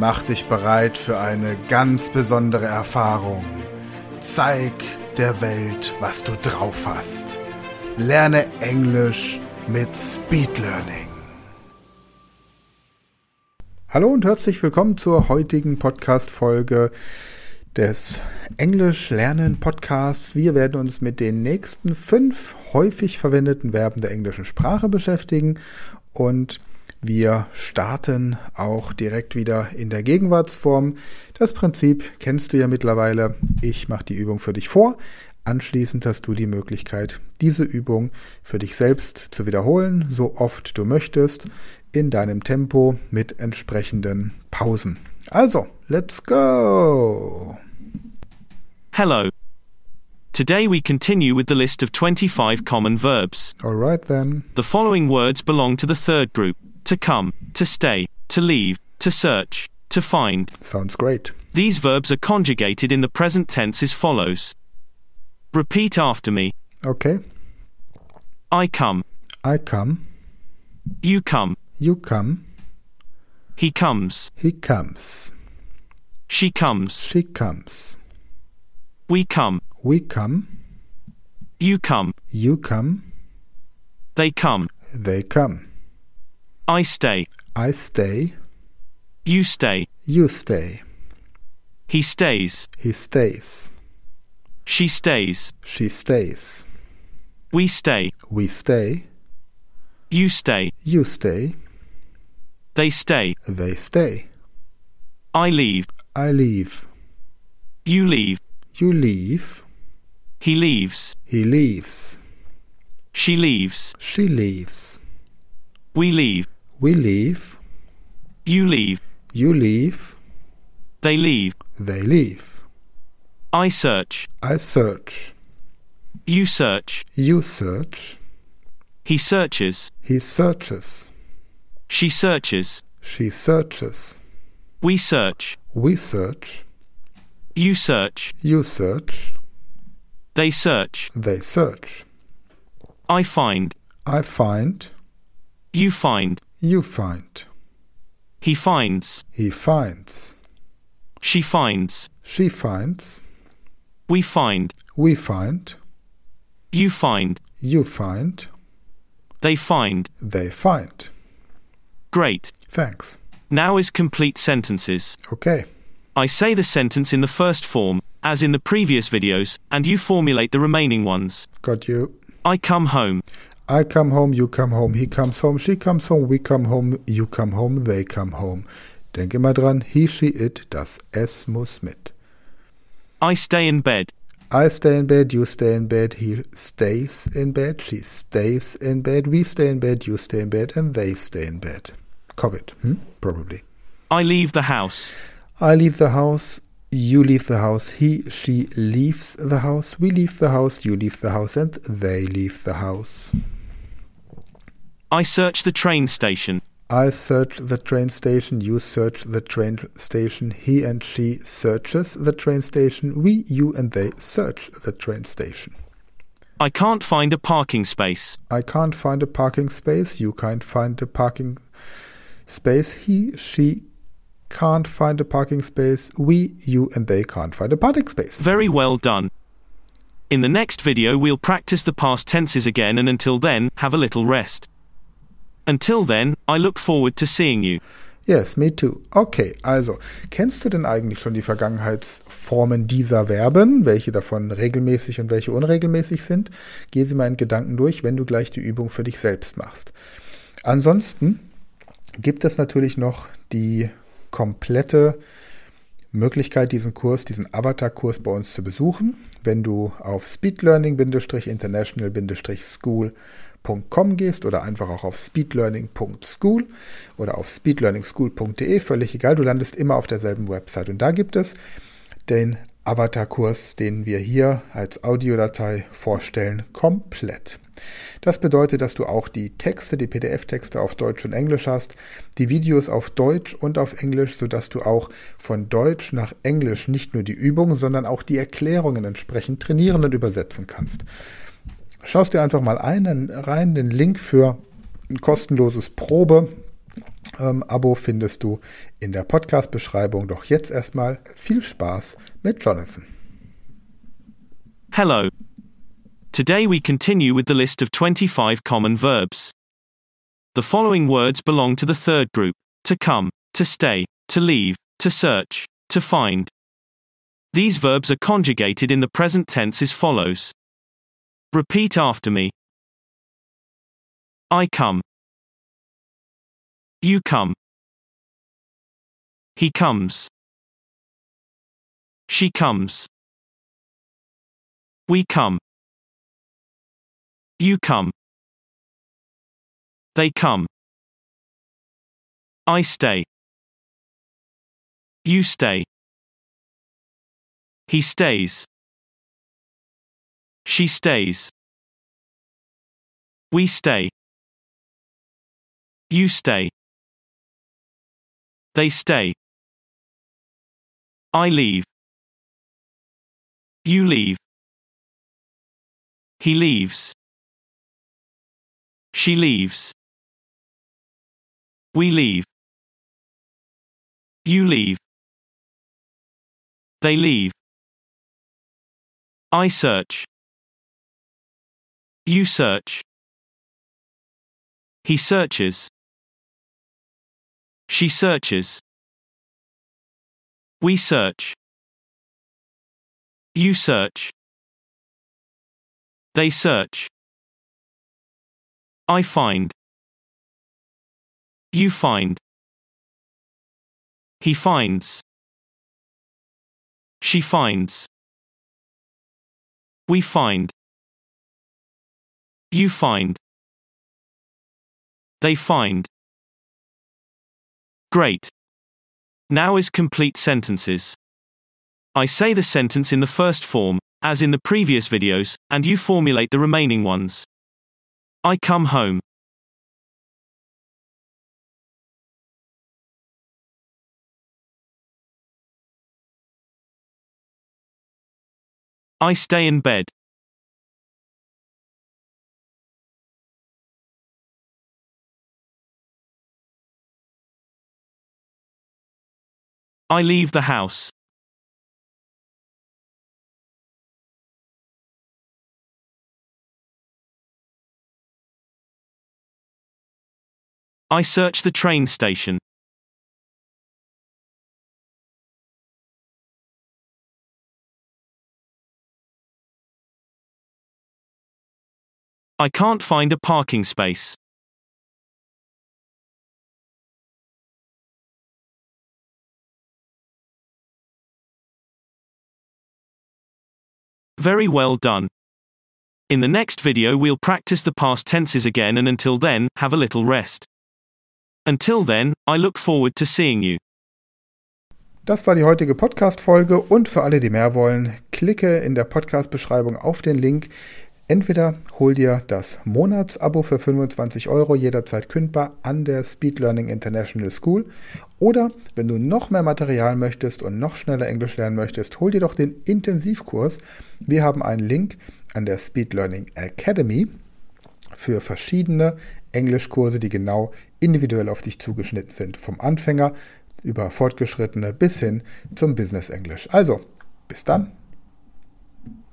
Mach dich bereit für eine ganz besondere Erfahrung. Zeig der Welt, was du drauf hast. Lerne Englisch mit Speed Learning. Hallo und herzlich willkommen zur heutigen Podcast-Folge des Englisch Lernen Podcasts. Wir werden uns mit den nächsten fünf häufig verwendeten Verben der englischen Sprache beschäftigen und wir starten auch direkt wieder in der Gegenwartsform. Das Prinzip kennst du ja mittlerweile. Ich mache die Übung für dich vor. Anschließend hast du die Möglichkeit, diese Übung für dich selbst zu wiederholen, so oft du möchtest, in deinem Tempo mit entsprechenden Pausen. Also, let's go! Hello. Today we continue with the list of 25 common verbs. Alright then. The following words belong to the third group to come, to stay, to leave, to search, to find. Sounds great. These verbs are conjugated in the present tense as follows Repeat after me Okay. I come, I come. you come, You come. he comes, He comes. she comes, She comes. we come, We come. you come, You come. they come, They come. I stay, I stay. you stay, You stay. he stays, He stays. she stays, She stays. we stay, We stay. you stay, You stay. they stay, They stay. I leave, I leave. you leave, You leave. he leaves, He leaves. she leaves, She leaves. we leave, We leave. you leave, You leave. they leave, They leave. I search, I search. you search, You search. he searches, He searches. she searches, She searches. we search, We search. you search, You search. they search, They search. I find, I find. you find, You find. he finds, He finds. she finds, She finds. we find, We find. you find, You find. they find. They find. Great. Thanks. Now is complete sentences. Okay. I say the sentence in the first form, as in the previous videos, and you formulate the remaining ones. Got you. I come home. I come home, you come home, he comes home, she comes home, we come home, you come home, they come home. Denk immer dran, he, she, it, das S muss mit. I stay in bed. I stay in bed, you stay in bed, he stays in bed, she stays in bed, we stay in bed, you stay in bed, and they stay in bed. COVID, hmm? probably. I leave the house. I leave the house, you leave the house, he, she leaves the house, we leave the house, you leave the house, and they leave the house. I search the train station. I search the train station, you search the train station, he and she searches the train station, we, you, and they search the train station. I can't find a parking space. I can't find a parking space, you can't find a parking space, he, she can't find a parking space, we, you, and they can't find a parking space. Very well done. In the next video, we'll practice the past tenses again, and until then, have a little rest. Until then, I look forward to seeing you. Yes, me too. Okay, also, kennst du denn eigentlich schon die Vergangenheitsformen dieser Verben, welche davon regelmäßig und welche unregelmäßig sind? Geh sie mal in Gedanken durch, wenn du gleich die Übung für dich selbst machst. Ansonsten gibt es natürlich noch die komplette Möglichkeit, diesen Kurs, diesen Avatar-Kurs bei uns zu besuchen, wenn du auf speedlearning-international-school.com gehst oder einfach auch auf speedlearning.school oder auf speedlearningschool.de, völlig egal, du landest immer auf derselben Website. Und da gibt es den Avatar-Kurs, den wir hier als Audiodatei vorstellen, komplett. Das bedeutet, dass du auch die Texte, die PDF-Texte auf Deutsch und Englisch hast, die Videos auf Deutsch und auf Englisch, sodass du auch von Deutsch nach Englisch nicht nur die Übungen, sondern auch die Erklärungen entsprechend trainieren und übersetzen kannst. Schaust dir einfach mal einen rein, den Link für ein kostenloses Probe ähm, Abo findest du in der Podcast-Beschreibung. Doch jetzt erstmal viel Spaß mit Jonathan. Hello. Today we continue with the list of 25 common verbs. The following words belong to the third group to come, to stay, to leave, to search, to find. These verbs are conjugated in the present tense as follows. Repeat after me. I come. You come. He comes. She comes. We come. You come. They come. I stay. You stay. He stays. She stays. We stay. You stay. They stay. I leave. You leave. He leaves. She leaves. We leave. You leave. They leave. I search. You search. He searches. She searches. We search. You search. They search. I find. You find. He finds. She finds. We find. You find. They find. Great. Now is complete sentences. I say the sentence in the first form, as in the previous videos, and you formulate the remaining ones. I come home. I stay in bed. I leave the house. I search the train station. I can't find a parking space. Very well done. In the next video we'll practice the past tenses again and until then, have a little rest. Until then, I look forward to seeing you. Das war die heutige Podcast-Folge und für alle, die mehr wollen, klicke in der Podcast-Beschreibung auf den Link. Entweder hol dir das Monatsabo für 25 Euro jederzeit kündbar an der Speed Learning International School oder wenn du noch mehr Material möchtest und noch schneller Englisch lernen möchtest, hol dir doch den Intensivkurs. Wir haben einen Link an der Speed Learning Academy für verschiedene Englischkurse, die genau individuell auf dich zugeschnitten sind. Vom Anfänger über Fortgeschrittene bis hin zum Business Englisch. Also, bis dann.